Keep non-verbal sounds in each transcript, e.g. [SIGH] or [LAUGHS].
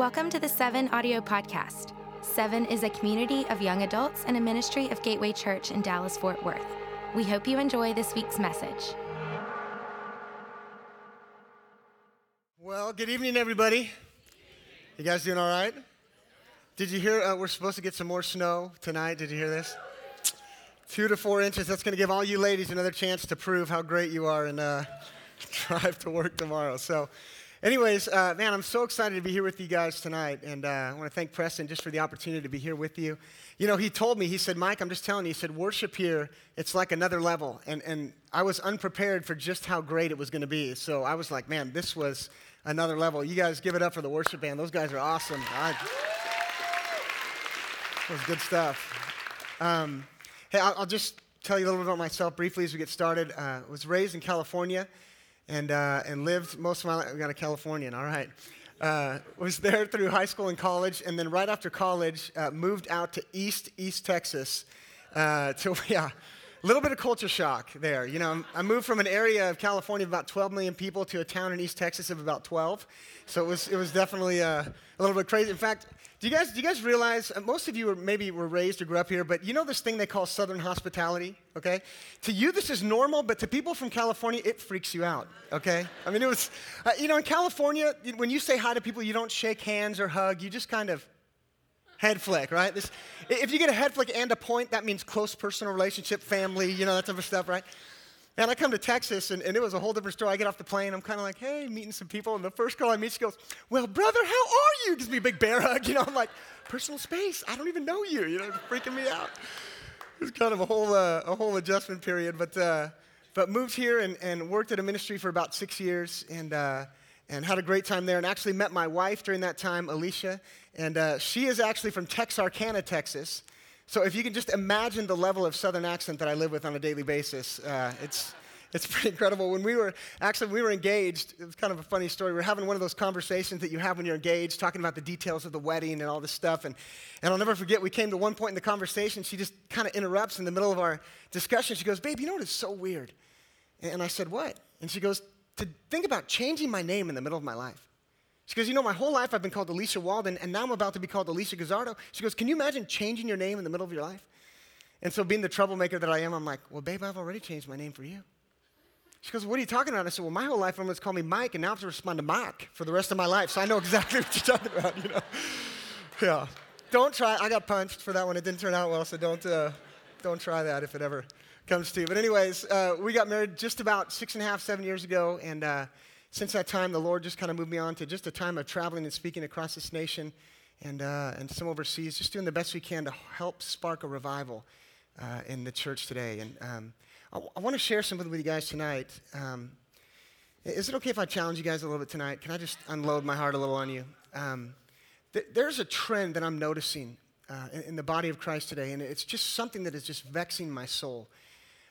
Welcome to the Seven Audio Podcast. Seven is a community of young adults and a ministry of Gateway Church in Dallas, Fort Worth. We hope you enjoy this week's message. Well, good evening, everybody. You guys doing all right? Did you hear uh, we're supposed to get some more snow tonight? Did you hear this? Two to four inches. That's going to give all you ladies another chance to prove how great you are and uh, [LAUGHS] drive to work tomorrow. So, anyways, uh, man, I'm so excited to be here with you guys tonight. And uh, I want to thank Preston just for the opportunity to be here with you. You know, he told me, he said, Mike, I'm just telling you, he said, worship here, it's like another level. And, and I was unprepared for just how great it was going to be. So I was like, man, this was another level. You guys give it up for the worship band. Those guys are awesome. I, that was good stuff. Um, hey, I'll, I'll, just tell you a little bit about myself briefly as we get started. Uh, was raised in California and, uh, and lived most of my life. We got a Californian, all right. Uh, was there through high school and college, and then right after college, uh, moved out to East East Texas. Uh, to [LAUGHS] yeah, a little bit of culture shock there. You know, I moved from an area of California of about 12 million people to a town in East Texas of about 12. So it was, it was definitely uh, a little bit crazy. In fact, do you guys, do you guys realize, uh, most of you maybe were raised or grew up here, but you know this thing they call Southern hospitality, okay? To you, this is normal, but to people from California, it freaks you out, okay? I mean, it was, uh, you know, in California, when you say hi to people, you don't shake hands or hug, you just kind of head flick, right? This, if you get a head flick and a point, that means close personal relationship, family, you know, that type of stuff, right? And I come to Texas, and, and it was a whole different story. I get off the plane, I'm kind of like, hey, meeting some people. And the first girl I meet, she goes, well, brother, how are you? Gives me a big bear hug. [LAUGHS] You know, I'm like, personal space. I don't even know you. You know, it's freaking me out. It was kind of a whole, uh, a whole adjustment period. But, uh, but moved here and, and worked at a ministry for about six years. And, uh, and had a great time there and actually met my wife during that time, Alicia. And uh, she is actually from Texarkana, Texas. So if you can just imagine the level of Southern accent that I live with on a daily basis, uh, it's, it's [LAUGHS] pretty incredible. When we were actually we were engaged, it was kind of a funny story. We were having one of those conversations that you have when you're engaged, talking about the details of the wedding and all this stuff. And, and I'll never forget, we came to one point in the conversation, she just kind of interrupts in the middle of our discussion. She goes, Babe, you know what is so weird? And I said, What? And she goes, to think about changing my name in the middle of my life. She goes, You know, my whole life I've been called Alicia Walden, and now I'm about to be called Alicia Gazzardo. She goes, Can you imagine changing your name in the middle of your life? And so, being the troublemaker that I am, I'm like, Well, babe, I've already changed my name for you. She goes, What are you talking about? I said, Well, my whole life everyone's called me Mike, and now I have to respond to Mike for the rest of my life. So I know exactly [LAUGHS] what you're talking about, you know? Yeah. Don't try. I got punched for that one. It didn't turn out well, so don't, uh, don't try that if it ever comes to. You. But, anyways, uh, we got married just about six and a half, seven years ago. And uh, since that time, the Lord just kind of moved me on to just a time of traveling and speaking across this nation and, uh, and some overseas, just doing the best we can to help spark a revival uh, in the church today. And um, I, w- I want to share something with you guys tonight. Um, is it okay if I challenge you guys a little bit tonight? Can I just unload my heart a little on you? Um, th- there's a trend that I'm noticing uh, in, in, the body of Christ today, and it's just something that is just vexing my soul.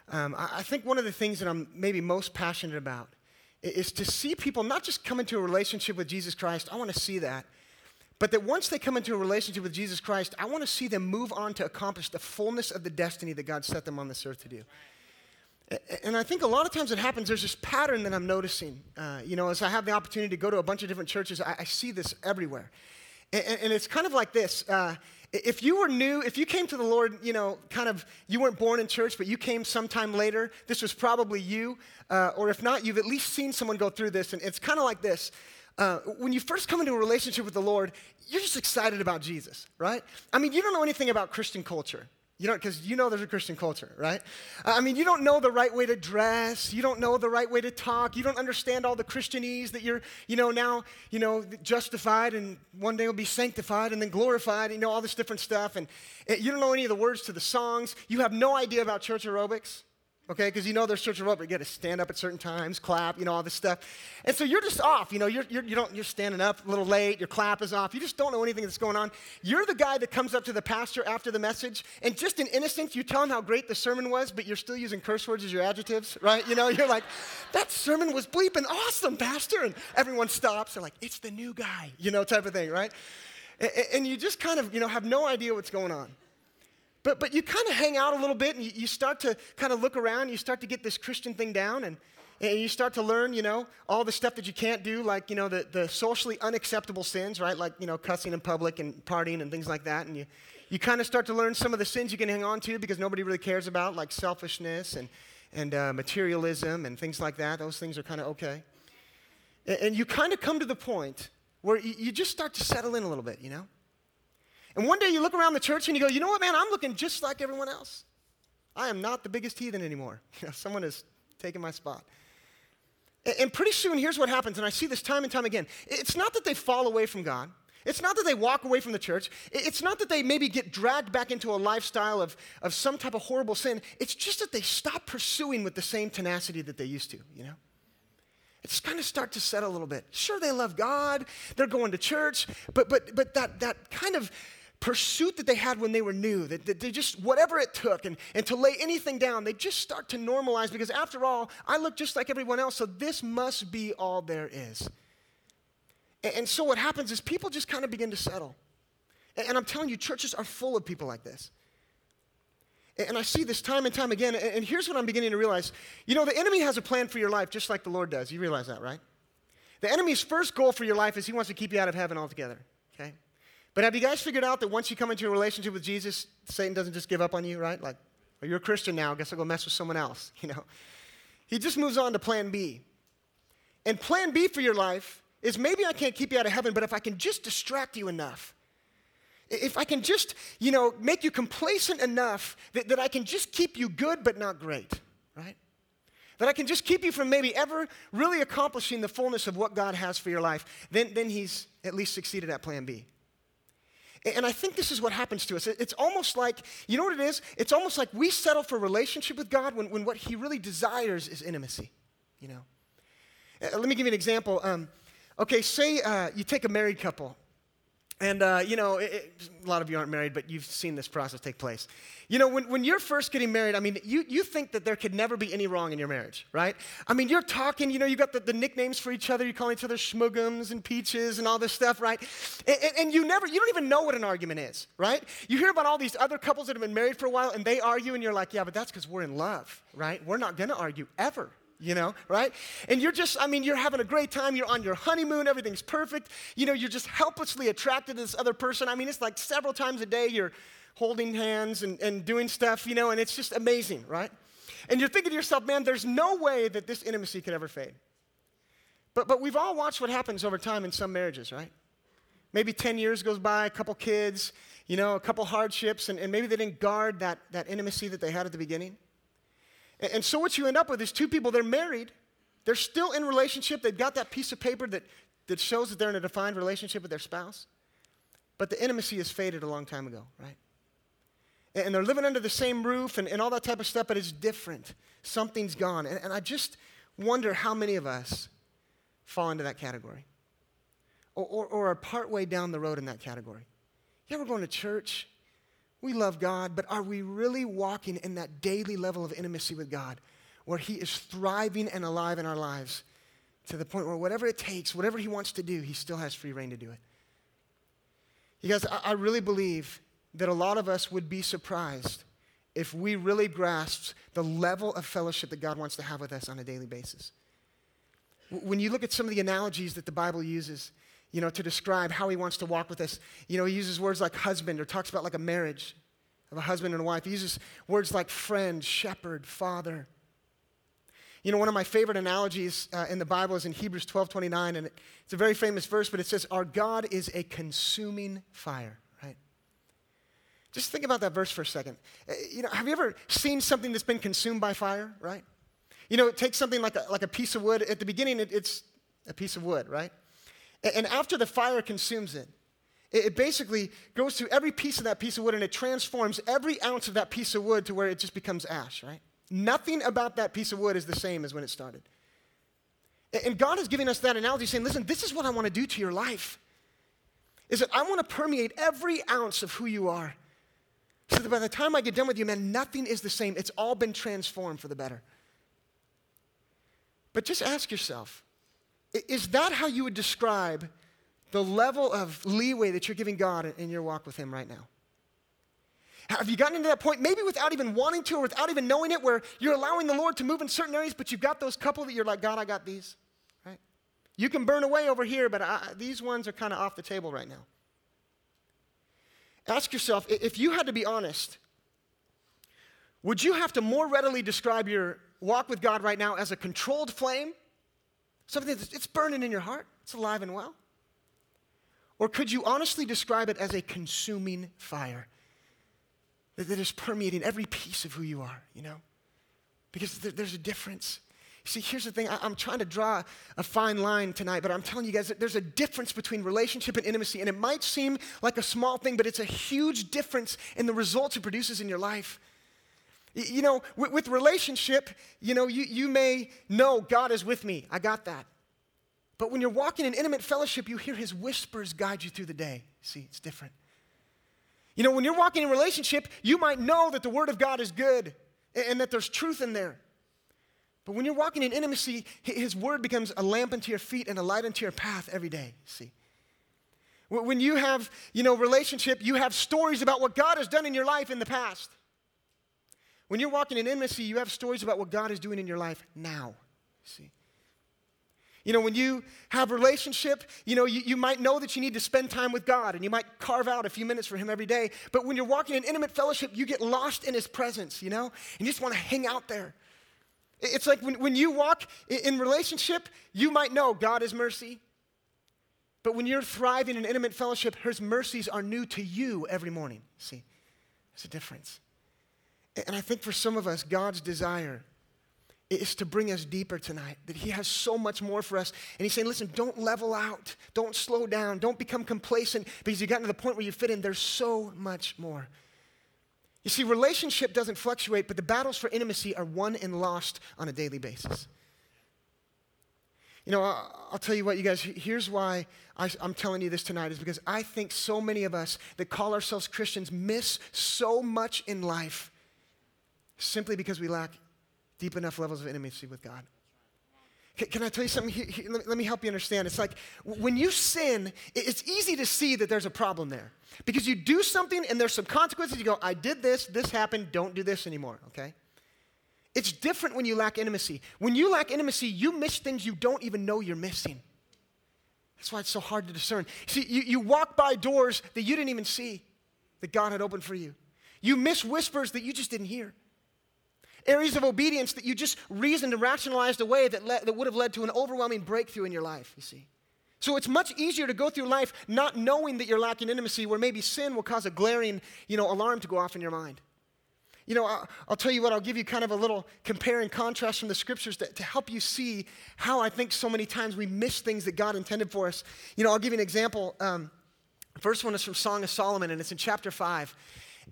Um, I, I think one of the things that I'm maybe most passionate about is to see people not just come into a relationship with Jesus Christ, I want to see that, but that once they come into a relationship with Jesus Christ, I want to see them move on to accomplish the fullness of the destiny that God set them on this earth to do. And I think a lot of times it happens, there's this pattern that I'm noticing. Uh, you know, as I have the opportunity to go to a bunch of different churches, I, I see this everywhere. And, and, it's kind of like this. Uh, if you were new, if you came to the Lord, you know, kind of, you weren't born in church, but you came sometime later, this was probably you. Uh, or if not, you've at least seen someone go through this. And it's kind of like this. Uh, when you first come into a relationship with the Lord, you're just excited about Jesus, right? I mean, you don't know anything about Christian culture. You don't, because you know there's a Christian culture, right? I mean, you don't know the right way to dress. You don't know the right way to talk. You don't understand all the Christianese that you're, you know, now, you know, justified and one day will be sanctified and then glorified, you know, all this different stuff. And eh, you don't know any of the words to the songs. You have no idea about church aerobics okay? Because you know there's church aerobics, you got to stand up at certain times, clap, you know, all this stuff. And so you're just off, you know, you're, you're, you don't, you're standing up a little late, your clap is off, you just don't know anything that's going on. You're the guy that comes up to the pastor after the message, and just in innocence, you tell him how great the sermon was, but you're still using curse words as your adjectives, right? You know, [LAUGHS] you're like, that sermon was bleeping awesome, pastor. And everyone stops, they're like, it's the new guy, you know, type of thing, right? And, and you just kind of, you know, have no idea what's going on. But, but you kind of hang out a little bit and you, start to kind of look around, you start to get this Christian thing down, and, And you start to learn, you know, all the stuff that you can't do, like, you know, the, the socially unacceptable sins, right? Like, you know, cussing in public and partying and things like that. And you, you kind of start to learn some of the sins you can hang on to because nobody really cares about, like selfishness and, and uh, materialism and things like that. Those things are kind of okay. And, and you kind of come to the point where you, you just start to settle in a little bit, you know? And one day you look around the church and you go, you know what, man, I'm looking just like everyone else. I am not the biggest heathen anymore. [LAUGHS] Someone has taken my spot. And pretty soon, here's what happens, and I see this time and time again. It's not that they fall away from God. It's not that they walk away from the church. It's not that they maybe get dragged back into a lifestyle of, of some type of horrible sin. It's just that they stop pursuing with the same tenacity that they used to, you know? It's kind of start to set a little bit. Sure, they love God, they're going to church, but, but, but that, that kind of pursuit that they had when they were new, that, they just, whatever it took, and, and to lay anything down, they just start to normalize because after all, I look just like everyone else, so this must be all there is. And, and so what happens is people just kind of begin to settle. And, and I'm telling you, churches are full of people like this. And, I see this time and time again, and, here's what I'm beginning to realize. You know, the enemy has a plan for your life just like the Lord does. You realize that, right? The enemy's first goal for your life is he wants to keep you out of heaven altogether? But have you guys figured out that once you come into a relationship with Jesus, Satan doesn't just give up on you, right? Like, oh, you're a Christian now, I guess I'll go mess with someone else, [LAUGHS] you know? He just moves on to plan B. And plan B for your life is maybe I can't keep you out of heaven, but if I can just distract you enough, if I can just, you know, make you complacent enough that, that I can just keep you good but not great, right? That I can just keep you from maybe ever really accomplishing the fullness of what God has for your life, then, then he's at least succeeded at plan B. And I think this is what happens to us. It's almost like, you know what it is? It's almost like we settle for relationship with God when, when what He really desires is intimacy, you know? Let me give you an example. Um, okay, say uh, you take a married couple and, uh, you know, it, it, a lot of you aren't married, but you've seen this process take place. You know, when, when you're first getting married, I mean, you, you think that there could never be any wrong in your marriage, right? I mean, you're talking, you know, you got the, the nicknames for each other. You call each other schmugums and peaches and all this stuff, right? And, and, and you never, you don't even know what an argument is, right? You hear about all these other couples that have been married for a while and they argue and you're like, yeah, but that's because we're in love, right? We're not going to argue ever, you know, right? And you're just, I mean, you're having a great time. You're on your honeymoon. Everything's perfect. You know, you're just helplessly attracted to this other person. I mean, it's like several times a day you're holding hands and, and doing stuff, you know, and it's just amazing, right? And you're thinking to yourself, man, there's no way that this intimacy could ever fade. But, but we've all watched what happens over time in some marriages, right? Maybe 10 years goes by, a couple kids, you know, a couple hardships, and, and maybe they didn't guard that, that intimacy that they had at the beginning. And, and so what you end up with is two people, they're married, they're still in relationship, they've got that piece of paper that, that shows that they're in a defined relationship with their spouse, but the intimacy has faded a long time ago, right? And, and they're living under the same roof and, and all that type of stuff, but it's different. Something's gone. And, and I just wonder how many of us fall into that category or, or, or are partway down the road in that category. Yeah, we're going to church. We love God, but are we really walking in that daily level of intimacy with God where He is thriving and alive in our lives to the point where whatever it takes, whatever He wants to do, He still has free reign to do it? You guys, I, I really believe that a lot of us would be surprised if we really grasped the level of fellowship that God wants to have with us on a daily basis. When you look at some of the analogies that the Bible uses, you know, to describe how he wants to walk with us. You know, he uses words like husband or talks about like a marriage of a husband and a wife. He uses words like friend, shepherd, father. You know, one of my favorite analogies uh, in the Bible is in Hebrews 12 29, and it, it's a very famous verse, but it says, Our God is a consuming fire, right? Just think about that verse for a second. Uh, you know, have you ever seen something that's been consumed by fire, right? You know, take something like a, like a piece of wood. At the beginning, it, it's a piece of wood, right? And after the fire consumes it, it basically goes through every piece of that piece of wood and it transforms every ounce of that piece of wood to where it just becomes ash, right? Nothing about that piece of wood is the same as when it started. And God is giving us that analogy saying, listen, this is what I want to do to your life. Is that I want to permeate every ounce of who you are. So that by the time I get done with you, man, nothing is the same. It's all been transformed for the better. But just ask yourself is that how you would describe the level of leeway that you're giving God in your walk with Him right now? Have you gotten into that point, maybe without even wanting to or without even knowing it, where you're allowing the Lord to move in certain areas, but you've got those couple that you're like, God, I got these, right? You can burn away over here, but I, these ones are kind of off the table right now. Ask yourself if you had to be honest, would you have to more readily describe your walk with God right now as a controlled flame? Something that's it's burning in your heart, it's alive and well? Or could you honestly describe it as a consuming fire that, that is permeating every piece of who you are, you know? Because there, there's a difference. See, here's the thing. I, am trying to draw a fine line tonight, but I'm telling you guys that there's a difference between relationship and intimacy. And it might seem like a small thing, but it's a huge difference in the results it produces in your life. You know, with, with relationship, you know, you, you may know God is with me. I got that. But when you're walking in intimate fellowship, you hear his whispers guide you through the day. See, it's different. You know, when you're walking in relationship, you might know that the word of God is good and, and that there's truth in there. But when you're walking in intimacy, his word becomes a lamp unto your feet and a light unto your path every day. See? When you have, you know, relationship, you have stories about what God has done in your life in the past. When you're walking in intimacy, you have stories about what God is doing in your life now. See? You know, when you have relationship, you know, you, you might know that you need to spend time with God and you might carve out a few minutes for Him every day. But when you're walking in intimate fellowship, you get lost in His presence, you know, and you just want to hang out there. It's like when, when you walk in relationship, you might know God is mercy. But when you're thriving in intimate fellowship, His mercies are new to you every morning. See, there's a difference. And I think for some of us, God's desire is to bring us deeper tonight, that He has so much more for us. And He's saying, listen, don't level out, don't slow down, don't become complacent because you've gotten to the point where you fit in. There's so much more. You see, relationship doesn't fluctuate, but the battles for intimacy are won and lost on a daily basis. You know, I'll tell you what, you guys, here's why I, am telling you this tonight, is because I think so many of us that call ourselves Christians miss so much in life simply because we lack deep enough levels of intimacy with God. Can, I tell you something? let me help you understand. It's like when you sin, it's easy to see that there's a problem there. Because you do something and there's some consequences. You go, I did this, this happened, don't do this anymore, okay? It's different when you lack intimacy. When you lack intimacy, you miss things you don't even know you're missing. That's why it's so hard to discern. See, you, you walk by doors that you didn't even see that God had opened for you. You miss whispers that you just didn't hear areas of obedience that you just reasoned and rationalized away that, le- that would have led to an overwhelming breakthrough in your life, you see. So it's much easier to go through life not knowing that you're lacking intimacy, where maybe sin will cause a glaring, you know, alarm to go off in your mind. You know, I'll, tell you what, I'll give you kind of a little compare and contrast from the scriptures to, to help you see how I think so many times we miss things that God intended for us. You know, I'll give you an example. Um, first one is from Song of Solomon, and it's in chapter 5.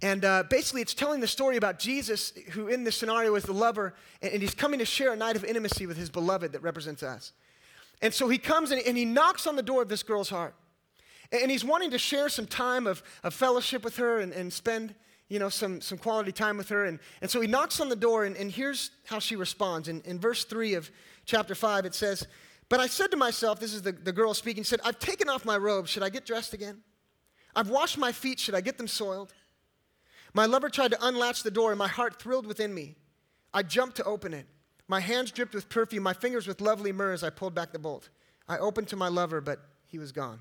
And uh, basically, it's telling the story about Jesus, who in this scenario is the lover, and, and, he's coming to share a night of intimacy with his beloved that represents us. And so he comes and, and he knocks on the door of this girl's heart. And, and he's wanting to share some time of, of fellowship with her and, spend you know, some, some quality time with her. And, and so he knocks on the door, and, and here's how she responds. In, in verse 3 of chapter 5, it says, But I said to myself, this is the, the girl speaking, said, I've taken off my robe. Should I get dressed again? I've washed my feet. Should I get them soiled? My lover tried to unlatch the door, and my heart thrilled within me. I jumped to open it. My hands dripped with perfume, my fingers with lovely myrrh as I pulled back the bolt. I opened to my lover, but he was gone.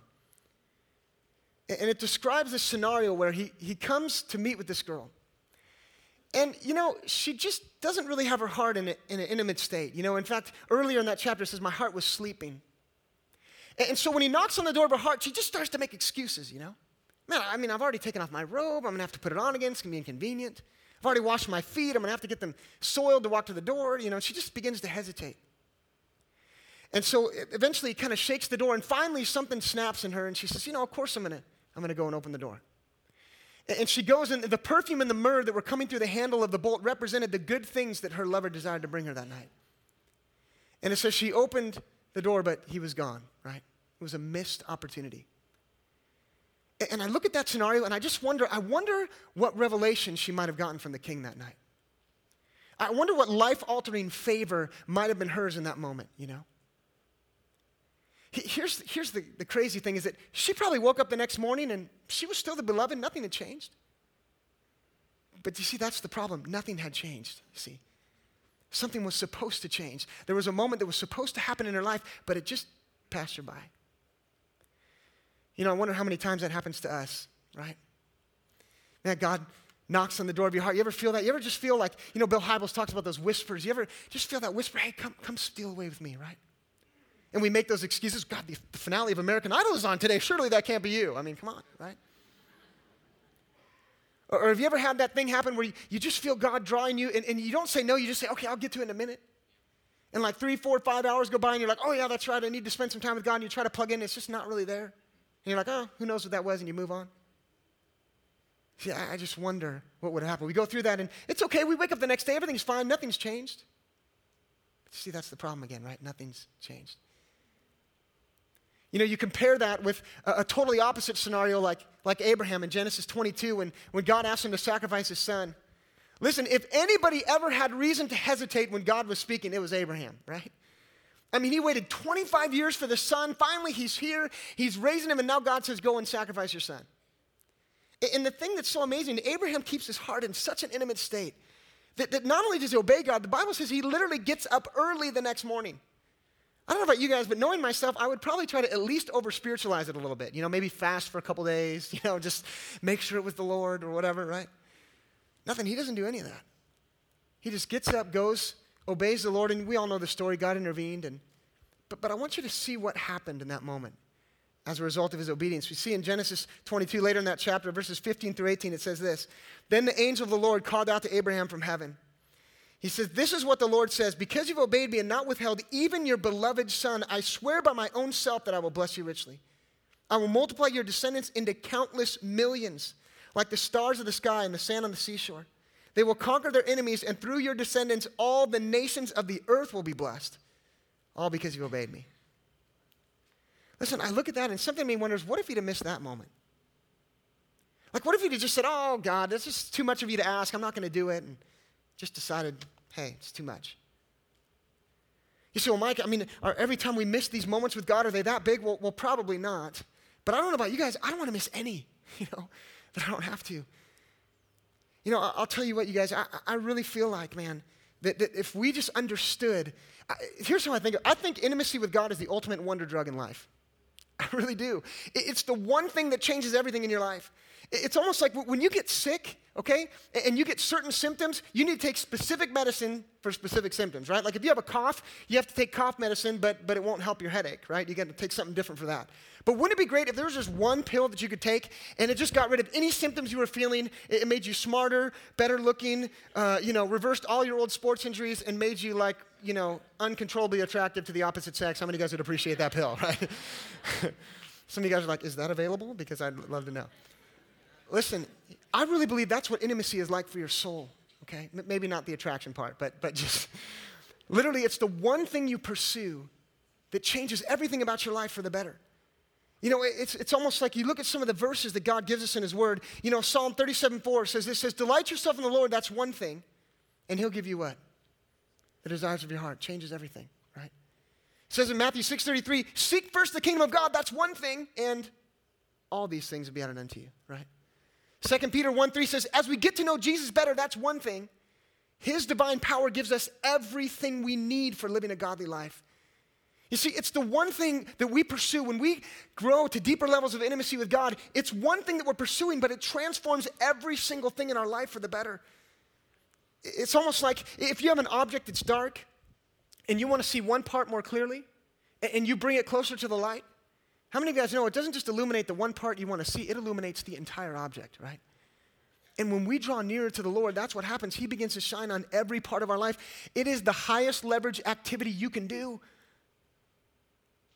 And it describes a scenario where he, he comes to meet with this girl. And, you know, she just doesn't really have her heart in, a, in an intimate state. You know, in fact, earlier in that chapter, it says, My heart was sleeping. And so when he knocks on the door of her heart, she just starts to make excuses, you know? Man, I mean, I've already taken off my robe. I'm going to have to put it on again. It's going to be inconvenient. I've already washed my feet. I'm going to have to get them soiled to walk to the door. You know, she just begins to hesitate. And so eventually, he kind of shakes the door, and finally, something snaps in her, and she says, You know, of course, I'm going to I'm going to go and open the door. And she goes, and the perfume and the myrrh that were coming through the handle of the bolt represented the good things that her lover desired to bring her that night. And it says she opened the door, but he was gone, right? It was a missed opportunity. And I look at that scenario and I just wonder, I wonder what revelation she might have gotten from the king that night. I wonder what life altering favor might have been hers in that moment, you know? Here's, here's the, the crazy thing is that she probably woke up the next morning and she was still the beloved, nothing had changed. But you see, that's the problem. Nothing had changed, you see. Something was supposed to change. There was a moment that was supposed to happen in her life, but it just passed her by. You know, I wonder how many times that happens to us, right? That God knocks on the door of your heart. You ever feel that? You ever just feel like, you know, Bill Hybels talks about those whispers. You ever just feel that whisper, hey, come, come steal away with me, right? And we make those excuses. God, the, the finale of American Idol is on today. Surely that can't be you. I mean, come on, right? Or, or have you ever had that thing happen where you, you just feel God drawing you and, and you don't say no, you just say, okay, I'll get to it in a minute. And like three, four, five hours go by and you're like, oh yeah, that's right, I need to spend some time with God. And you try to plug in, it's just not really there. And you're like, oh, who knows what that was? And you move on. See, I, just wonder what would happen. We go through that and it's okay. We wake up the next day, everything's fine, nothing's changed. See, that's the problem again, right? Nothing's changed. You know, you compare that with a, a, totally opposite scenario like, like Abraham in Genesis 22 when, when God asked him to sacrifice his son. Listen, if anybody ever had reason to hesitate when God was speaking, it was Abraham, right? I mean, he waited 25 years for the son. Finally, he's here. He's raising him, and now God says, Go and sacrifice your son. And the thing that's so amazing, Abraham keeps his heart in such an intimate state that, that not only does he obey God, the Bible says he literally gets up early the next morning. I don't know about you guys, but knowing myself, I would probably try to at least over spiritualize it a little bit. You know, maybe fast for a couple days, [LAUGHS] you know, just make sure it was the Lord or whatever, right? Nothing. He doesn't do any of that. He just gets up, goes, obeys the Lord, and we all know the story. God intervened. And, but, but I want you to see what happened in that moment as a result of his obedience. We see in Genesis 22, later in that chapter, verses 15 through 18, it says this Then the angel of the Lord called out to Abraham from heaven. He says, This is what the Lord says Because you've obeyed me and not withheld even your beloved son, I swear by my own self that I will bless you richly. I will multiply your descendants into countless millions like the stars of the sky and the sand on the seashore. They will conquer their enemies, and through your descendants, all the nations of the earth will be blessed, all because you obeyed me. Listen, I look at that, and something in me wonders what if he'd have missed that moment? Like, what if he'd have just said, Oh, God, that's just too much of you to ask. I'm not going to do it. And just decided, Hey, it's too much. You say, Well, Mike, I mean, every time we miss these moments with God, are they that big? Well, well, probably not. But I don't know about you guys, I don't want to miss any, [LAUGHS] you know but I don't have to. You know, I'll tell you what, you guys, I, I really feel like, man, that, that if we just understood, I, here's how I think I think intimacy with God is the ultimate wonder drug in life. I really do. It's the one thing that changes everything in your life. It's almost like when you get sick, okay, and you get certain symptoms, you need to take specific medicine for specific symptoms, right? Like if you have a cough, you have to take cough medicine, but, but it won't help your headache, right? You got to take something different for that. But wouldn't it be great if there was just one pill that you could take and it just got rid of any symptoms you were feeling? It made you smarter, better looking, uh, you know, reversed all your old sports injuries and made you like, you know, uncontrollably attractive to the opposite sex. How many of you guys would appreciate that pill, [LAUGHS] right? [LAUGHS] Some of you guys are like, is that available? Because I'd love to know. Listen, I really believe that's what intimacy is like for your soul, okay? M- maybe not the attraction part, but, but just [LAUGHS] literally, it's the one thing you pursue that changes everything about your life for the better. You know, it's, it's almost like you look at some of the verses that God gives us in His Word. You know, Psalm 37 4 says this says, Delight yourself in the Lord, that's one thing, and He'll give you what? The desires of your heart. Changes everything, right? It says in Matthew 6 33, Seek first the kingdom of God, that's one thing, and all these things will be added unto you, right? 2 Peter 1 3 says, As we get to know Jesus better, that's one thing. His divine power gives us everything we need for living a godly life. You see, it's the one thing that we pursue when we grow to deeper levels of intimacy with God. It's one thing that we're pursuing, but it transforms every single thing in our life for the better. It's almost like if you have an object that's dark and you want to see one part more clearly and you bring it closer to the light, how many of you guys know it doesn't just illuminate the one part you want to see, it illuminates the entire object, right? And when we draw nearer to the Lord, that's what happens. He begins to shine on every part of our life. It is the highest leverage activity you can do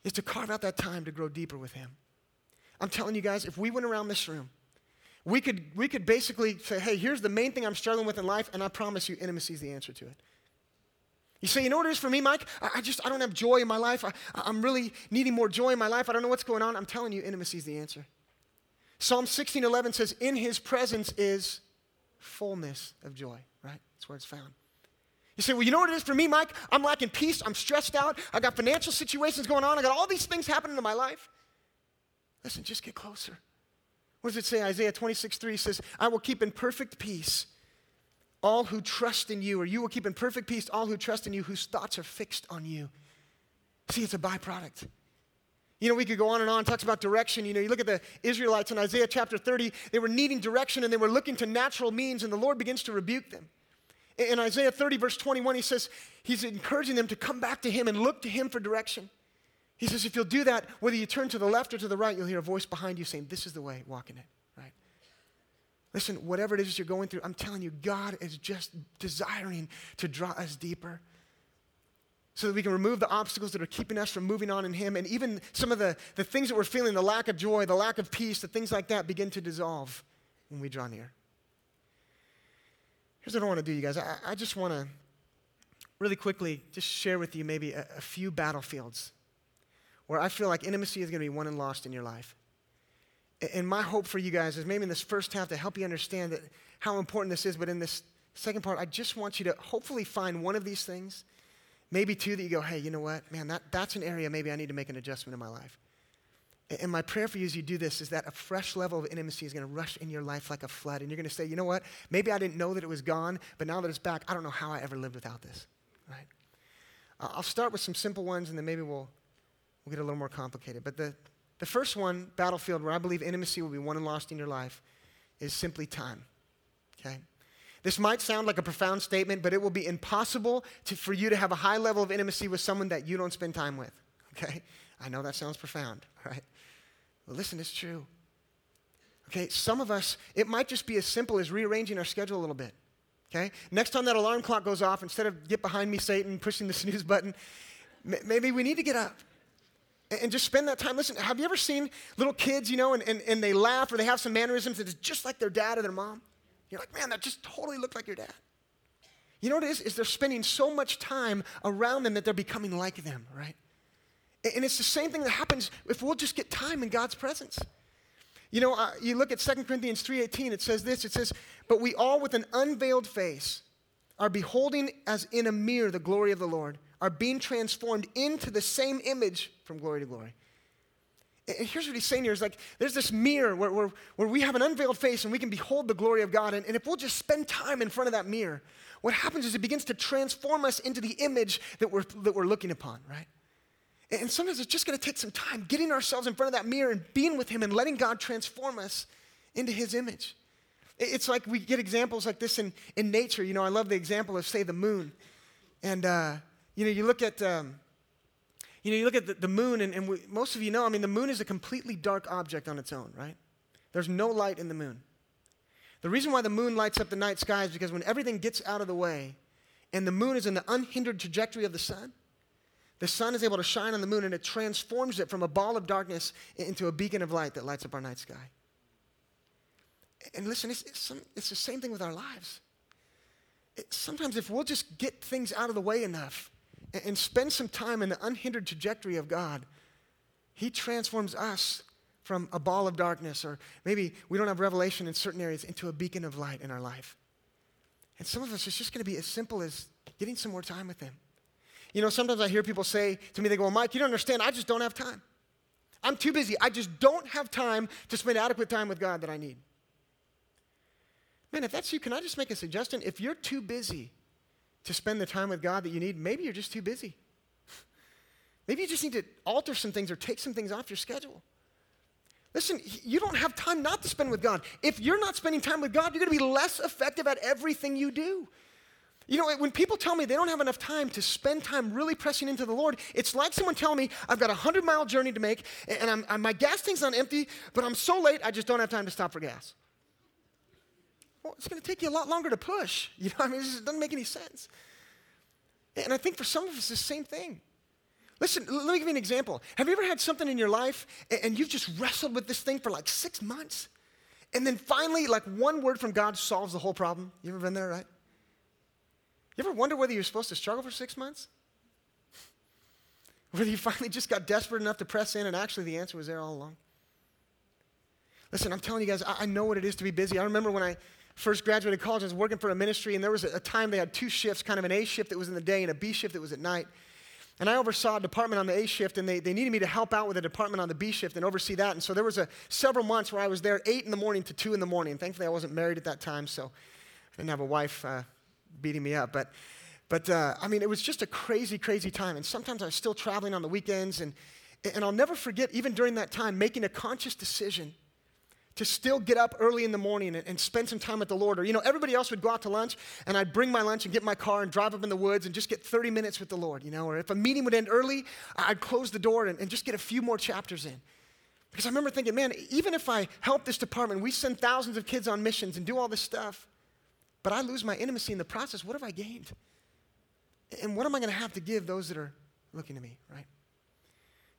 is to carve out that time to grow deeper with Him. I'm telling you guys, if we went around this room, we could, we could basically say, hey, here's the main thing I'm struggling with in life, and I promise you, intimacy is the answer to it. You say, you know what it is for me, Mike? I, I just, I don't have joy in my life. I, I'm really needing more joy in my life. I don't know what's going on. I'm telling you, intimacy is the answer. Psalm 16:11 says, in his presence is fullness of joy, right? That's where it's found. You say, well, you know what it is for me, Mike? I'm lacking peace. I'm stressed out. I got financial situations going on. I got all these things happening in my life. Listen, just get closer. What does it say? Isaiah 26, 3 says, I will keep in perfect peace all who trust in you, or you will keep in perfect peace all who trust in you, whose thoughts are fixed on you. See, it's a byproduct. You know, we could go on and on, talks about direction. You know, you look at the Israelites in Isaiah chapter 30, they were needing direction and they were looking to natural means, and the Lord begins to rebuke them. In Isaiah 30, verse 21, he says, He's encouraging them to come back to Him and look to Him for direction. He says, if you'll do that, whether you turn to the left or to the right, you'll hear a voice behind you saying, This is the way, walk in it? Listen, whatever it is you're going through, I'm telling you, God is just desiring to draw us deeper so that we can remove the obstacles that are keeping us from moving on in Him. And even some of the, the things that we're feeling, the lack of joy, the lack of peace, the things like that begin to dissolve when we draw near. Here's what I want to do, you guys. I, I just want to really quickly just share with you maybe a, a few battlefields where I feel like intimacy is going to be won and lost in your life. And my hope for you guys is maybe in this first half to help you understand that how important this is, but in this second part, I just want you to hopefully find one of these things, maybe two that you go, hey, you know what, man, that, that's an area maybe I need to make an adjustment in my life. And my prayer for you as you do this is that a fresh level of intimacy is going to rush in your life like a flood. And you're going to say, you know what? Maybe I didn't know that it was gone, but now that it's back, I don't know how I ever lived without this. Right? I'll start with some simple ones, and then maybe we'll We'll get a little more complicated. But the, the first one, battlefield, where I believe intimacy will be won and lost in your life, is simply time. Okay? This might sound like a profound statement, but it will be impossible to, for you to have a high level of intimacy with someone that you don't spend time with. Okay? I know that sounds profound, right? But listen, it's true. Okay, some of us, it might just be as simple as rearranging our schedule a little bit. Okay? Next time that alarm clock goes off, instead of get behind me, Satan, pushing the [LAUGHS] snooze button, maybe we need to get up and just spend that time. Listen, have you ever seen little kids, you know, and, and, and they laugh or they have some mannerisms that is just like their dad or their mom? You're like, man, that just totally looked like your dad. You know what it is? Is they're spending so much time around them that they're becoming like them, right? And it's the same thing that happens if we'll just get time in God's presence. You know, uh, you look at 2 Corinthians 3.18, it says this, it says, But we all with an unveiled face are beholding as in a mirror the glory of the Lord are being transformed into the same image from glory to glory. And here's what he's saying here is like, there's this mirror where, where, where we have an unveiled face and we can behold the glory of God. And, and if we'll just spend time in front of that mirror, what happens is it begins to transform us into the image that we're, that we're looking upon, right? And sometimes it's just going to take some time getting ourselves in front of that mirror and being with Him and letting God transform us into His image. It's like we get examples like this in, in nature. You know, I love the example of, say, the moon. And, uh, you know, you look at, um, you know, you look at the, the moon, and, and we, most of you know, I mean, the moon is a completely dark object on its own, right? There's no light in the moon. The reason why the moon lights up the night sky is because when everything gets out of the way and the moon is in the unhindered trajectory of the sun, the sun is able to shine on the moon and it transforms it from a ball of darkness into a beacon of light that lights up our night sky. And listen, it's, it's, some, it's the same thing with our lives. It, sometimes, if we'll just get things out of the way enough, and spend some time in the unhindered trajectory of God, He transforms us from a ball of darkness, or maybe we don't have revelation in certain areas, into a beacon of light in our life. And some of us, it's just going to be as simple as getting some more time with Him. You know, sometimes I hear people say to me, they go, well, Mike, you don't understand. I just don't have time. I'm too busy. I just don't have time to spend adequate time with God that I need. Man, if that's you, can I just make a suggestion? If you're too busy to spend the time with God that you need, maybe you're just too busy. [LAUGHS] Maybe you just need to alter some things or take some things off your schedule. Listen, you don't have time not to spend with God. If you're not spending time with God, you're going to be less effective at everything you do. You know, when people tell me they don't have enough time to spend time really pressing into the Lord, it's like someone telling me I've got a 100 mile journey to make and I'm, I'm, my gas tank's not empty, but I'm so late I just don't have time to stop for gas. Well, it's going to take you a lot longer to push. [LAUGHS] You know, I mean, it doesn't make any sense. And I think for some of us, it's the same thing. Listen, let me give you an example. Have you ever had something in your life and you've just wrestled with this thing for like six months? And then finally, like one word from God solves the whole problem? You ever been there, right? You ever wonder whether you're supposed to struggle for six months? [LAUGHS] Whether you finally just got desperate enough to press in and actually the answer was there all along? Listen, I'm telling you guys, I know what it is to be busy. I remember when I first graduated college, I was working for a ministry, and there was a, time they had two shifts, kind of an A shift that was in the day and a B shift that was at night. And I oversaw a department on the A shift, and they, they needed me to help out with a department on the B shift and oversee that. And so there was a, several months where I was there 8 in the morning to 2 in the morning. Thankfully, I wasn't married at that time, so. I didn't have a wife uh, beating me up, but, but uh, I mean, it was just a crazy, crazy time. And sometimes I was still traveling on the weekends, and, and I'll never forget, even during that time, making a conscious decision to still get up early in the morning and, and, spend some time with the Lord. Or, you know, everybody else would go out to lunch, and I'd bring my lunch and get my car and drive up in the woods and just get 30 minutes with the Lord, you know. Or if a meeting would end early, I'd close the door and, and just get a few more chapters in. Because I remember thinking, man, even if I help this department, we send thousands of kids on missions and do all this stuff, but I lose my intimacy in the process, what have I gained? And what am I going to have to give those that are looking to me, right?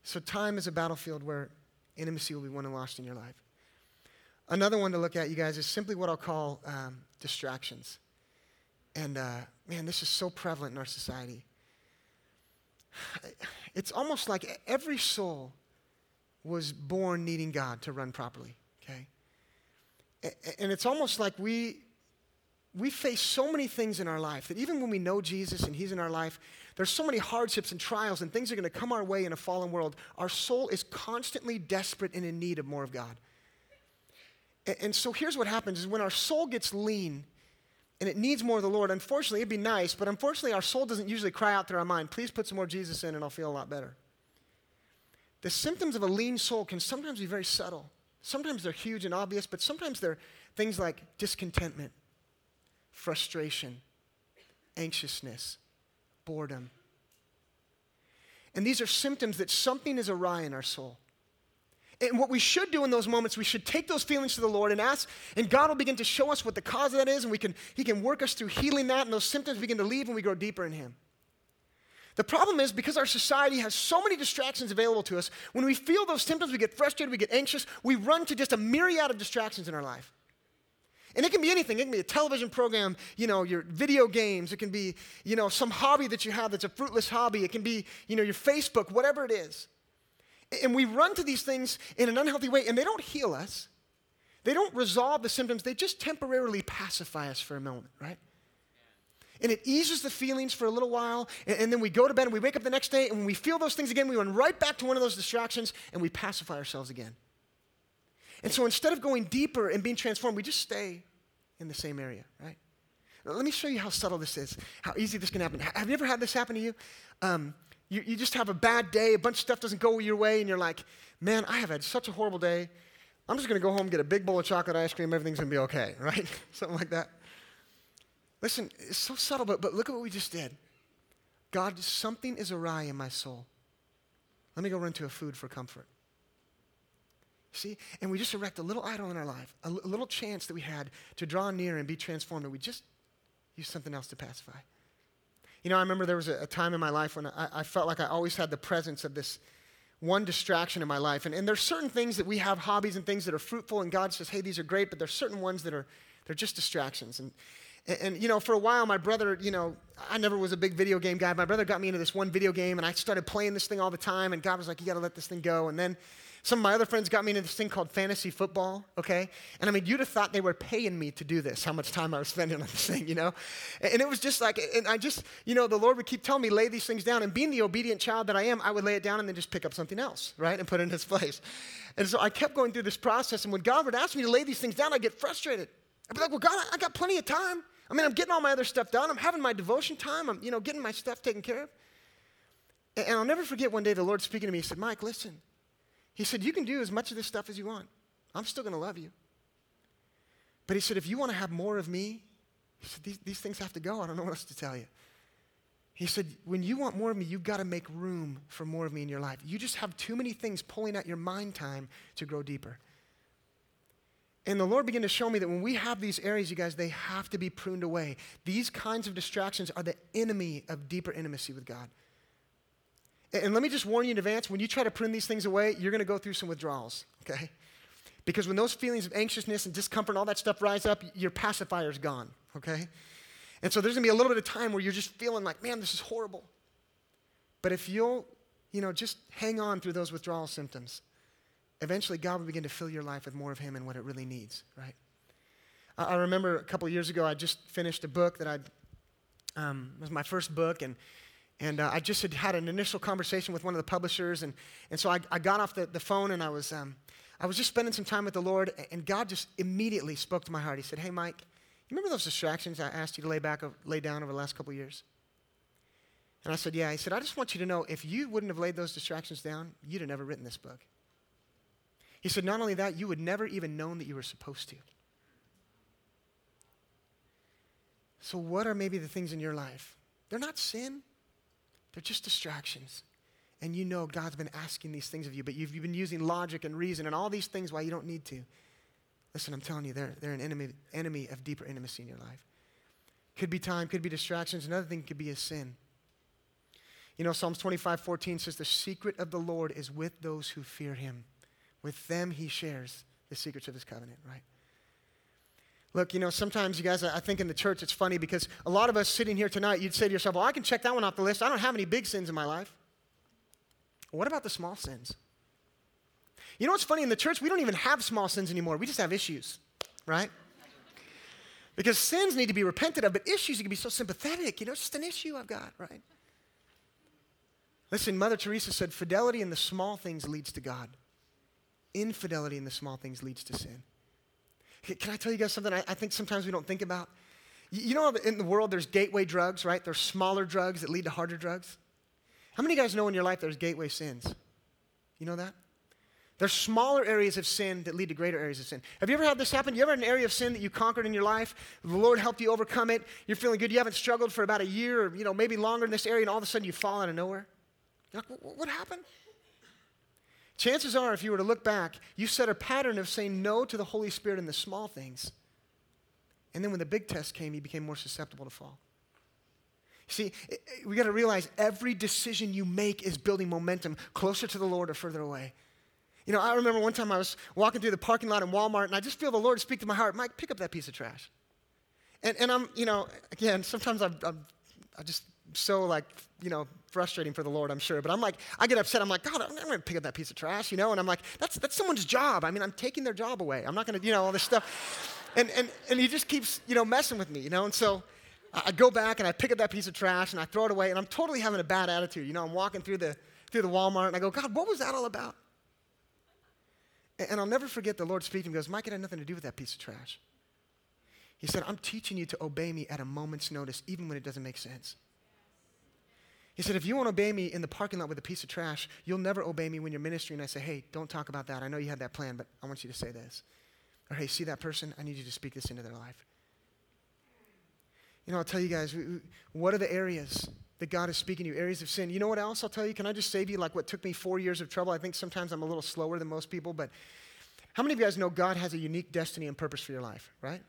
So time is a battlefield where intimacy will be won and lost in your life. Another one to look at, you guys, is simply what I'll call um, distractions. And uh, man, this is so prevalent in our society. [SIGHS] It's almost like every soul was born needing God to run properly, okay? And it's almost like we, we face so many things in our life that even when we know Jesus and He's in our life, there's so many hardships and trials and things are going to come our way in a fallen world. Our soul is constantly desperate and in need of more of God. And so here's what happens is when our soul gets lean and it needs more of the Lord, unfortunately, it'd be nice, but unfortunately, our soul doesn't usually cry out through our mind, please put some more Jesus in and I'll feel a lot better. The symptoms of a lean soul can sometimes be very subtle. Sometimes they're huge and obvious, but sometimes they're things like discontentment, frustration, anxiousness, boredom. And these are symptoms that something is awry in our soul. And what we should do in those moments, we should take those feelings to the Lord and ask, and God will begin to show us what the cause of that is, and we can, He can work us through healing that, and those symptoms begin to leave, and we grow deeper in Him. The problem is because our society has so many distractions available to us, when we feel those symptoms, we get frustrated, we get anxious, we run to just a myriad of distractions in our life. And it can be anything. It can be a television program, you know, your video games. It can be, you know, some hobby that you have that's a fruitless hobby. It can be, you know, your Facebook, whatever it is. And we run to these things in an unhealthy way, and they don't heal us. They don't resolve the symptoms, they just temporarily pacify us for a moment, right? And it eases the feelings for a little while, and, and, then we go to bed and we wake up the next day, and when we feel those things again, we run right back to one of those distractions and we pacify ourselves again. And so instead of going deeper and being transformed, we just stay in the same area, right? Let me show you how subtle this is, how easy this can happen. Have you ever had this happen to you? Um, you, you just have a bad day, a bunch of stuff doesn't go your way, and you're like, man, I have had such a horrible day. I'm just going to go home, get a big bowl of chocolate ice cream, everything's going to be okay, [LAUGHS] right? Something like that. Listen, it's so subtle, but, but look at what we just did. God, something is awry in my soul. Let me go run to a food for comfort. See? And we just erect a little idol in our life, a, l- a little chance that we had to draw near and be transformed, and we just use something else to pacify. You know, I remember there was a, a time in my life when I, I, felt like I always had the presence of this one distraction in my life. And, and there's certain things that we have hobbies and things that are fruitful, and God says, hey, these are great, but there's certain ones that are they're just distractions. And, and, and, you know, for a while, my brother, you know, I never was a big video game guy. My brother got me into this one video game, and I started playing this thing all the time, and God was like, you got to let this thing go. And then some of my other friends got me into this thing called fantasy football, okay? And I mean, you'd have thought they were paying me to do this, how much time I was spending on this thing, you know? And it was just like, and I just, you know, the Lord would keep telling me, lay these things down. And being the obedient child that I am, I would lay it down and then just pick up something else, right? And put it in its place. And so I kept going through this process. And when God would ask me to lay these things down, I'd get frustrated. I'd be like, well, God, I got plenty of time. I mean, I'm getting all my other stuff done. I'm having my devotion time. I'm, you know, getting my stuff taken care of. And I'll never forget one day the Lord speaking to me, He said, Mike, listen, he said, You can do as much of this stuff as you want. I'm still going to love you. But he said, If you want to have more of me, he said, these, these things have to go. I don't know what else to tell you. He said, When you want more of me, you've got to make room for more of me in your life. You just have too many things pulling at your mind time to grow deeper. And the Lord began to show me that when we have these areas, you guys, they have to be pruned away. These kinds of distractions are the enemy of deeper intimacy with God. And let me just warn you in advance when you try to prune these things away, you're going to go through some withdrawals, okay? Because when those feelings of anxiousness and discomfort and all that stuff rise up, your pacifier's gone, okay? And so there's going to be a little bit of time where you're just feeling like, man, this is horrible. But if you'll, you know, just hang on through those withdrawal symptoms, eventually God will begin to fill your life with more of Him and what it really needs, right? I remember a couple years ago, I just finished a book that I'd, um, was my first book, and and uh, I just had had an initial conversation with one of the publishers. And, and so I, I got off the, the phone and I was, um, I was just spending some time with the Lord. And God just immediately spoke to my heart. He said, Hey, Mike, You remember those distractions I asked you to lay back, lay down over the last couple years? And I said, Yeah. He said, I just want you to know if you wouldn't have laid those distractions down, you'd have never written this book. He said, Not only that, you would never even known that you were supposed to. So, what are maybe the things in your life? They're not sin, they're just distractions. And you know God's been asking these things of you, but you've, you've been using logic and reason and all these things why you don't need to. Listen, I'm telling you, they're, they're an enemy, enemy of deeper intimacy in your life. Could be time, could be distractions. Another thing could be a sin. You know, Psalms 25, 14 says, The secret of the Lord is with those who fear him. With them he shares the secrets of his covenant, right? Look, you know, sometimes you guys, I think in the church it's funny because a lot of us sitting here tonight, you'd say to yourself, well, I can check that one off the list. I don't have any big sins in my life. What about the small sins? You know what's funny? In the church, we don't even have small sins anymore. We just have issues, right? Because sins need to be repented of, but issues, you can be so sympathetic. You know, it's just an issue I've got, right? Listen, Mother Teresa said, fidelity in the small things leads to God. Infidelity in the small things leads to sin. Can I tell you guys something I, I think sometimes we don't think about? You know, in the world, there's gateway drugs, right? There's smaller drugs that lead to harder drugs. How many of you guys know in your life there's gateway sins? You know that? There's smaller areas of sin that lead to greater areas of sin. Have you ever had this happen? You ever had an area of sin that you conquered in your life? The Lord helped you overcome it. You're feeling good. You haven't struggled for about a year or, you know, maybe longer in this area, and all of a sudden you fall out of nowhere. You're like, what happened? Chances are, if you were to look back, you set a pattern of saying no to the Holy Spirit in the small things. And then when the big test came, you became more susceptible to fall. See, we got to realize every decision you make is building momentum closer to the Lord or further away. You know, I remember one time I was walking through the parking lot in Walmart and I just feel the Lord speak to my heart, Mike, pick up that piece of trash. And, and I'm, you know, again, sometimes I'm, I'm I just so like, you know, frustrating for the Lord, I'm sure. But I'm like, I get upset. I'm like, God, I'm to pick up that piece of trash, you know? And I'm like, that's, that's someone's job. I mean, I'm taking their job away. I'm not to, you know, all this stuff. And, and, and he just keeps, you know, messing with me, you know? And so I go back and I pick up that piece of trash and I throw it away and I'm totally having a bad attitude. You know, I'm walking through the, through the Walmart and I go, God, what was that all about? And, I'll never forget the Lord speaking goes, Mike, it had nothing to do with that piece of trash. He said, I'm teaching you to obey me at a moment's notice, even when it doesn't make sense. He said, if you won't obey me in the parking lot with a piece of trash, you'll never obey me when you're ministering. And I say, hey, don't talk about that. I know you had that plan, but I want you to say this. Or hey, see that person? I need you to speak this into their life. You know, I'll tell you guys, what are the areas that God is speaking to you? Areas of sin. You know what else I'll tell you? Can I just save you like what took me four years of trouble? I think sometimes I'm a little slower than most people, but how many of you guys know God has a unique destiny and purpose for your life, right?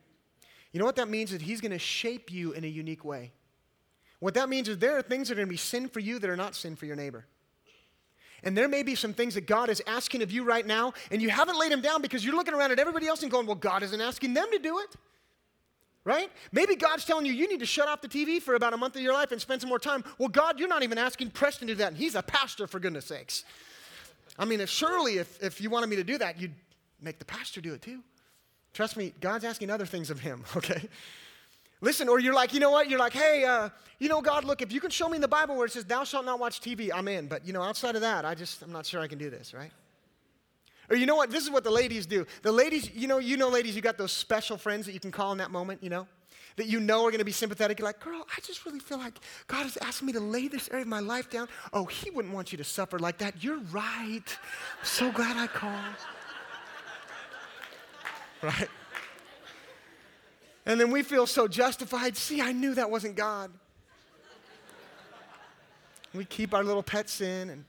You know what that means? That He's going to shape you in a unique way. What that means is there are things that are going to be sin for you that are not sin for your neighbor. And there may be some things that God is asking of you right now, and you haven't laid them down because you're looking around at everybody else and going, Well, God isn't asking them to do it. Right? Maybe God's telling you you need to shut off the TV for about a month of your life and spend some more time. Well, God, you're not even asking Preston to do that, and he's a pastor, for goodness sakes. I mean, if surely if, if you wanted me to do that, you'd make the pastor do it too. Trust me, God's asking other things of him, [LAUGHS] okay? Listen, or you're like, you know what? You're like, hey, uh, you know, God, look, if you can show me in the Bible where it says, thou shalt not watch TV, I'm in. But, you know, outside of that, I just, I'm not sure I can do this, right? Or you know what? This is what the ladies do. The ladies, you know, you know, ladies, you got those special friends that you can call in that moment, you know, that you know are going to be sympathetic. You're like, girl, I just really feel like God is asking me to lay this area of my life down. Oh, He wouldn't want you to suffer like that. You're right. I'm so glad I called. [LAUGHS] Right? And then we feel so justified. See, I knew that wasn't God. We keep our little pets in and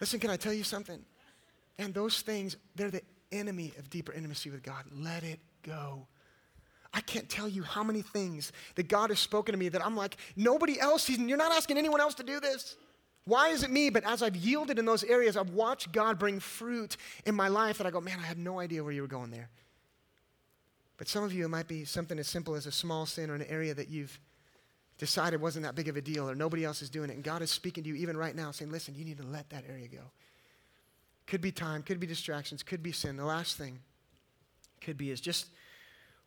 listen, can I tell you something? And those things, they're the enemy of deeper intimacy with God. Let it go. I can't tell you how many things that God has spoken to me that I'm like, nobody else, you're not asking anyone else to do this. Why is it me? But as I've yielded in those areas, I've watched God bring fruit in my life that I go, man, I had no idea where you were going there. But some of you, it might be something as simple as a small sin or an area that you've decided wasn't that big of a deal or nobody else is doing it. And God is speaking to you even right now saying, listen, you need to let that area go. Could be time, could be distractions, could be sin. The last thing could be is just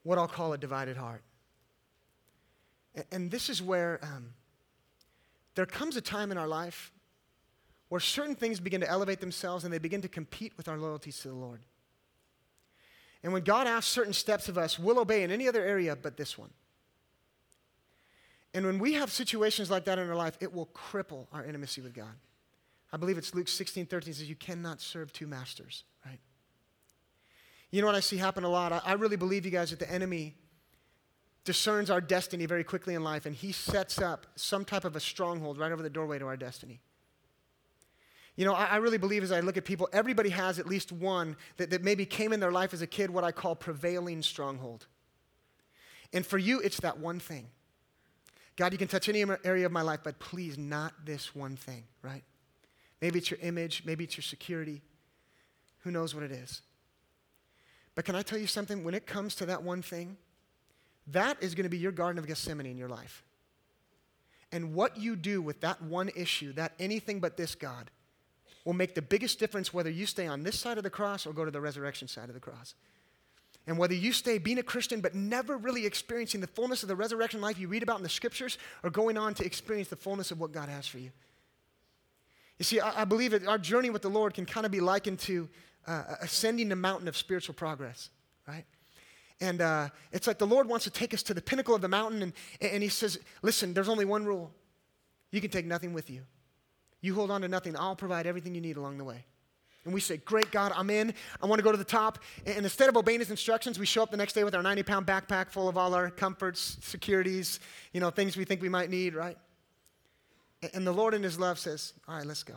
what I'll call a divided heart. And this is where um, there comes a time in our life where certain things begin to elevate themselves and they begin to compete with our loyalties to the Lord. And when God asks certain steps of us, we'll obey in any other area but this one. And when we have situations like that in our life, it will cripple our intimacy with God. I believe it's Luke 16, 13 says, You cannot serve two masters, right? You know what I see happen a lot? I, I really believe, you guys, that the enemy discerns our destiny very quickly in life and he sets up some type of a stronghold right over the doorway to our destiny. You know, I, I, really believe as I look at people, everybody has at least one that, that maybe came in their life as a kid, what I call prevailing stronghold. And for you, it's that one thing. God, you can touch any area of my life, but please not this one thing, right? Maybe it's your image, maybe it's your security. Who knows what it is? But can I tell you something? When it comes to that one thing, that is going to be your Garden of Gethsemane in your life. And what you do with that one issue, that anything but this God, will make the biggest difference whether you stay on this side of the cross or go to the resurrection side of the cross. And whether you stay being a Christian but never really experiencing the fullness of the resurrection life you read about in the scriptures or going on to experience the fullness of what God has for you. You see, I, I believe that our journey with the Lord can kind of be likened to uh, ascending the mountain of spiritual progress, right? And uh, it's like the Lord wants to take us to the pinnacle of the mountain, and, and He says, Listen, there's only one rule. You can take nothing with you. You hold on to nothing. I'll provide everything you need along the way. And we say, Great God, I'm in. I want to go to the top. And instead of obeying his instructions, we show up the next day with our 90 pound backpack full of all our comforts, securities, you know, things we think we might need, right? And the Lord in his love says, All right, let's go.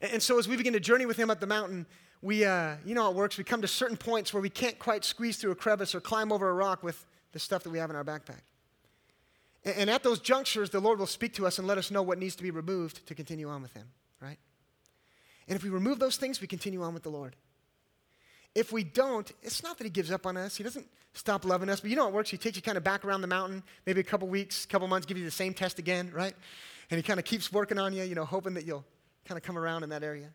And so as we begin to journey with him up the mountain, we, uh, you know how it works. We come to certain points where we can't quite squeeze through a crevice or climb over a rock with the stuff that we have in our backpack. And at those junctures, the Lord will speak to us and let us know what needs to be removed to continue on with him, right? And if we remove those things, we continue on with the Lord. If we don't, it's not that he gives up on us. He doesn't stop loving us. But you know it works? He takes you kind of back around the mountain, maybe a couple weeks, couple months, give you the same test again, right? And he kind of keeps working on you, you know, hoping that you'll kind of come around in that area.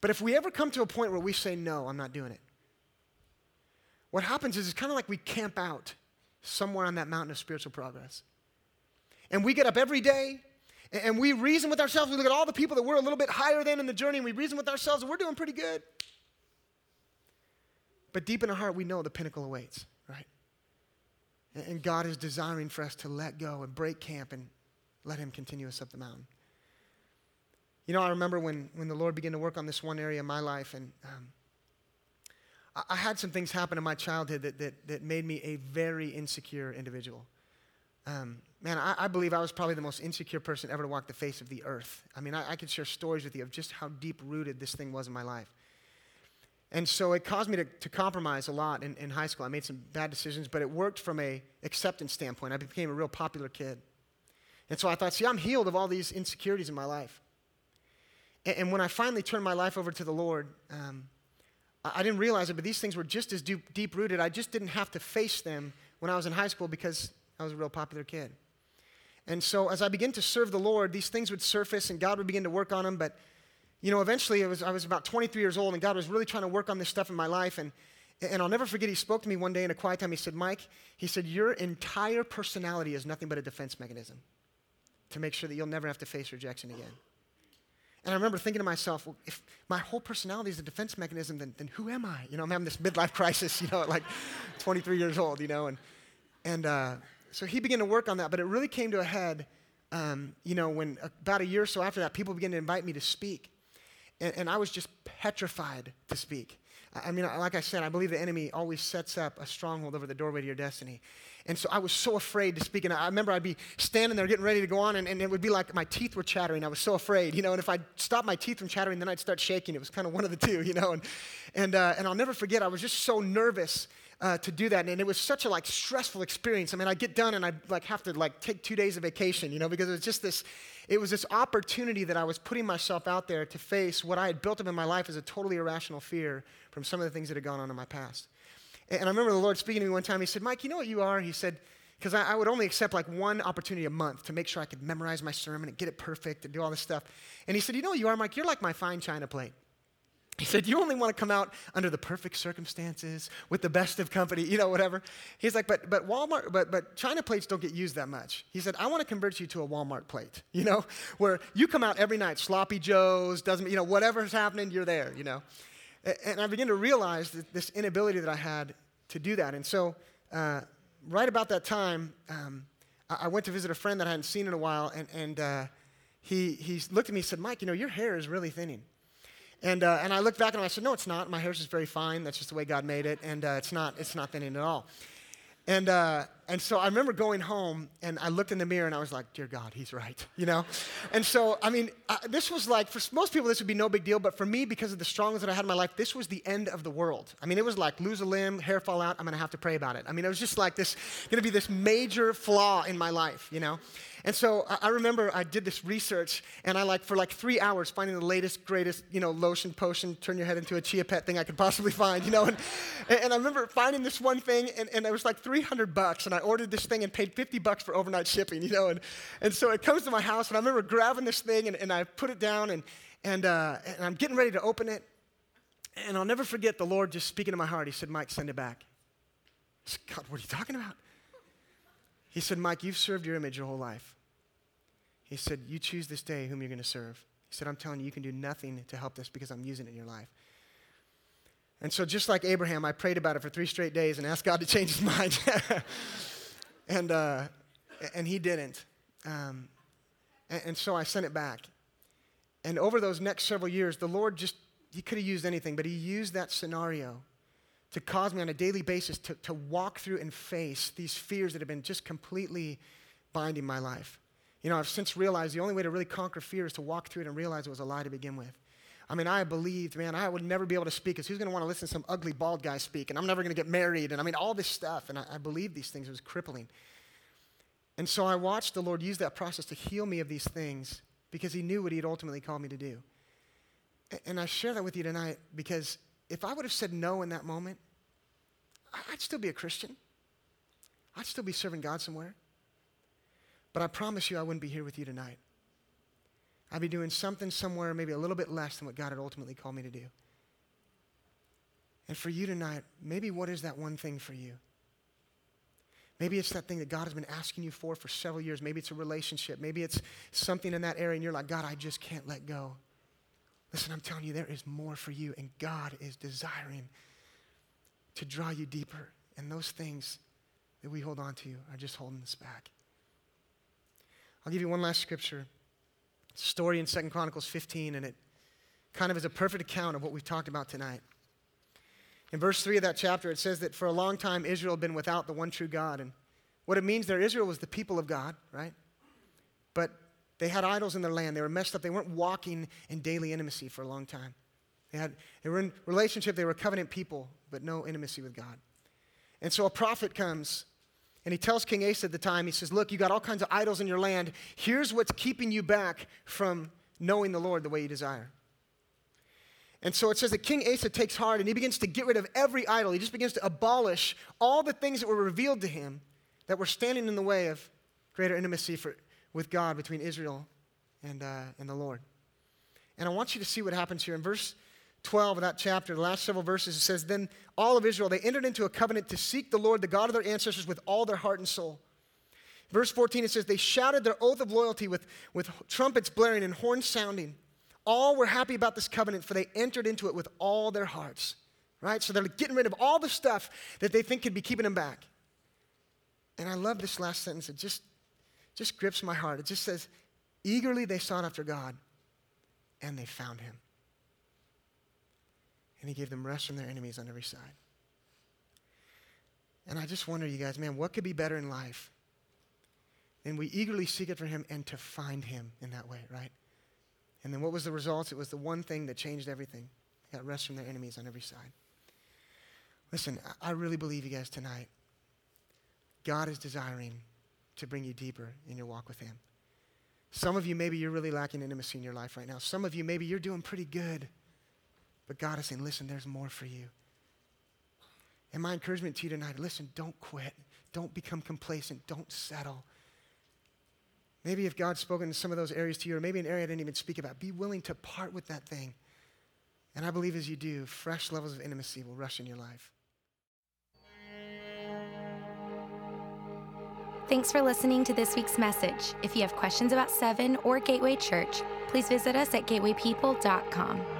But if we ever come to a point where we say, no, I'm not doing it, what happens is it's kind of like we camp out somewhere on that mountain of spiritual progress. And we get up every day and we reason with ourselves. We look at all the people that we're a little bit higher than in the journey, and we reason with ourselves, and we're doing pretty good. But deep in our heart, we know the pinnacle awaits, right? And God is desiring for us to let go and break camp and let Him continue us up the mountain. You know, I remember when, when the Lord began to work on this one area of my life, and um, I, had some things happen in my childhood that, that, that made me a very insecure individual. Um, man, I, I, believe I was probably the most insecure person ever to walk the face of the earth. I mean, I, I could share stories with you of just how deep rooted this thing was in my life. And so it caused me to, to compromise a lot in, in high school. I made some bad decisions, but it worked from a acceptance standpoint. I became a real popular kid. And so I thought, see, I'm healed of all these insecurities in my life. And, and when I finally turned my life over to the Lord, um, I, didn't realize it, but these things were just as deep rooted. I just didn't have to face them when I was in high school because I was a real popular kid. And so as I began to serve the Lord, these things would surface and God would begin to work on them. But you know, eventually was, I was about 23 years old, and God was really trying to work on this stuff in my life. And, and I'll never forget, He spoke to me one day in a quiet time. He said, Mike, He said, Your entire personality is nothing but a defense mechanism to make sure that you'll never have to face rejection again. And I remember thinking to myself, well, if my whole personality is a defense mechanism, then, then who am I? You know, I'm having this midlife [LAUGHS] crisis, you know, at like 23 years old, you know. And, and uh, so he began to work on that, but it really came to a head, um, you know, when about a year or so after that, people began to invite me to speak. And, and I was just petrified to speak. I mean, like I said, I believe the enemy always sets up a stronghold over the doorway to your destiny. And so I was so afraid to speak. And I remember I'd be standing there getting ready to go on, and, and, it would be like my teeth were chattering. I was so afraid, you know. And if I stopped my teeth from chattering, then I'd start shaking. It was kind of one of the two, you know. And, and, uh, and I'll never forget, I was just so nervous uh, to do that. And it was such a like stressful experience. I mean, I get done and I like have to like take two days of vacation, you know, because it was just this, it was this opportunity that I was putting myself out there to face what I had built up in my life as a totally irrational fear from some of the things that had gone on in my past. And, I remember the Lord speaking to me one time. He said, Mike, you know what you are? He said, because I, I, would only accept like one opportunity a month to make sure I could memorize my sermon and get it perfect and do all this stuff. And he said, You know what you are, Mike? You're like my fine china plate. He said, You only want to come out under the perfect circumstances with the best of company, you know, whatever. He's like, But, but Walmart, but, but China plates don't get used that much. He said, I want to convert you to a Walmart plate, [LAUGHS] you know, where you come out every night, sloppy Joe's, doesn't, you know, whatever's happening, you're there, you know. And I began to realize this inability that I had to do that. And so, uh, right about that time, um, I, went to visit a friend that I hadn't seen in a while, and, and uh, he, he looked at me and said, Mike, you know, your hair is really thinning. And, uh, and I looked back and I said, no, it's not. My hair's just very fine. That's just the way God made it. And uh, it's, not, it's not thinning at all. And, uh, and so I remember going home and I looked in the mirror and I was like, dear God, he's right, [LAUGHS] you know? And so, I mean, uh, this was like, for most people, this would be no big deal, but for me, because of the struggles that I had in my life, this was the end of the world. I mean, it was like lose a limb, hair fall out, I'm gonna have to pray about it. I mean, it was just like this, gonna be this major flaw in my life, you know? And so I remember I did this research, and I like for like three hours finding the latest, greatest, you know, lotion, potion, turn your head into a chia pet thing I could possibly find, you know. And, and I remember finding this one thing, and, and it was like 300 bucks, and I ordered this thing and paid 50 bucks for overnight shipping, you know. And, and so it comes to my house, and I remember grabbing this thing, and, and I put it down, and, and, uh, and I'm getting ready to open it. And I'll never forget the Lord just speaking to my heart. He said, Mike, send it back. I said, God, what are you talking about? He said, Mike, you've served your image your whole life. He said, You choose this day whom you're going to serve. He said, I'm telling you, you can do nothing to help this because I'm using it in your life. And so, just like Abraham, I prayed about it for three straight days and asked God to change his [LAUGHS] mind. and, uh, and he didn't. Um, and, and so I sent it back. And over those next several years, the Lord just, he could have used anything, but he used that scenario to cause me on a daily basis to, to walk through and face these fears that have been just completely binding my life. You know, I've since realized the only way to really conquer fear is to walk through it and realize it was a lie to begin with. I mean, I believed, man, I would never be able to speak because who's going to want to listen to some ugly bald guy speak? And I'm never going to get married. And I mean, all this stuff. And I, I believed these things. It was crippling. And so I watched the Lord use that process to heal me of these things because He knew what He had ultimately called me to do. And I share that with you tonight because if I would have said no in that moment, I'd still be a Christian. I'd still be serving God somewhere. But I promise you, I wouldn't be here with you tonight. I'd be doing something somewhere, maybe a little bit less than what God had ultimately called me to do. And for you tonight, maybe what is that one thing for you? Maybe it's that thing that God has been asking you for for several years. Maybe it's a relationship. Maybe it's something in that area, and you're like, God, I just can't let go. Listen, I'm telling you, there is more for you, and God is desiring to draw you deeper. And those things that we hold on to are just holding us back. I'll give you one last scripture. story in Second Chronicles 15, and it kind of is a perfect account of what we've talked about tonight. In verse 3 of that chapter, it says that for a long time Israel had been without the one true God. And what it means there, Israel was the people of God, right? They had idols in their land. They were messed up. They weren't walking in daily intimacy for a long time. They, had, they were in relationship, they were covenant people, but no intimacy with God. And so a prophet comes and he tells King Asa at the time, he says, Look, you got all kinds of idols in your land. Here's what's keeping you back from knowing the Lord the way you desire. And so it says that King Asa takes heart and he begins to get rid of every idol. He just begins to abolish all the things that were revealed to him that were standing in the way of greater intimacy for, with God between Israel and, uh, and the Lord. And I want you to see what happens here. In verse 12 of that chapter, the last several verses, it says, Then all of Israel, they entered into a covenant to seek the Lord, the God of their ancestors, with all their heart and soul. Verse 14, it says, They shouted their oath of loyalty with, with trumpets blaring and horns sounding. All were happy about this covenant, for they entered into it with all their hearts. Right? So they're getting rid of all the stuff that they think could be keeping them back. And I love this last sentence. It just, just grips my heart. It just says, Eagerly they sought after God, and they found him and he gave them rest from their enemies on every side. And I just wonder, you guys, man, what could be better in life than we eagerly seek it for him and to find him in that way, right? And then what was the result? It was the one thing that changed everything. They got rest from their enemies on every side. Listen, I really believe you guys tonight. God is desiring to bring you deeper in your walk with him. Some of you, maybe you're really lacking intimacy in your life right now. Some of you, maybe you're doing pretty good. But God is saying, listen, there's more for you. And my encouragement to you tonight listen, don't quit. Don't become complacent. Don't settle. Maybe if God's spoken in some of those areas to you, or maybe an area I didn't even speak about, be willing to part with that thing. And I believe as you do, fresh levels of intimacy will rush in your life. Thanks for listening to this week's message. If you have questions about Seven or Gateway Church, please visit us at gatewaypeople.com.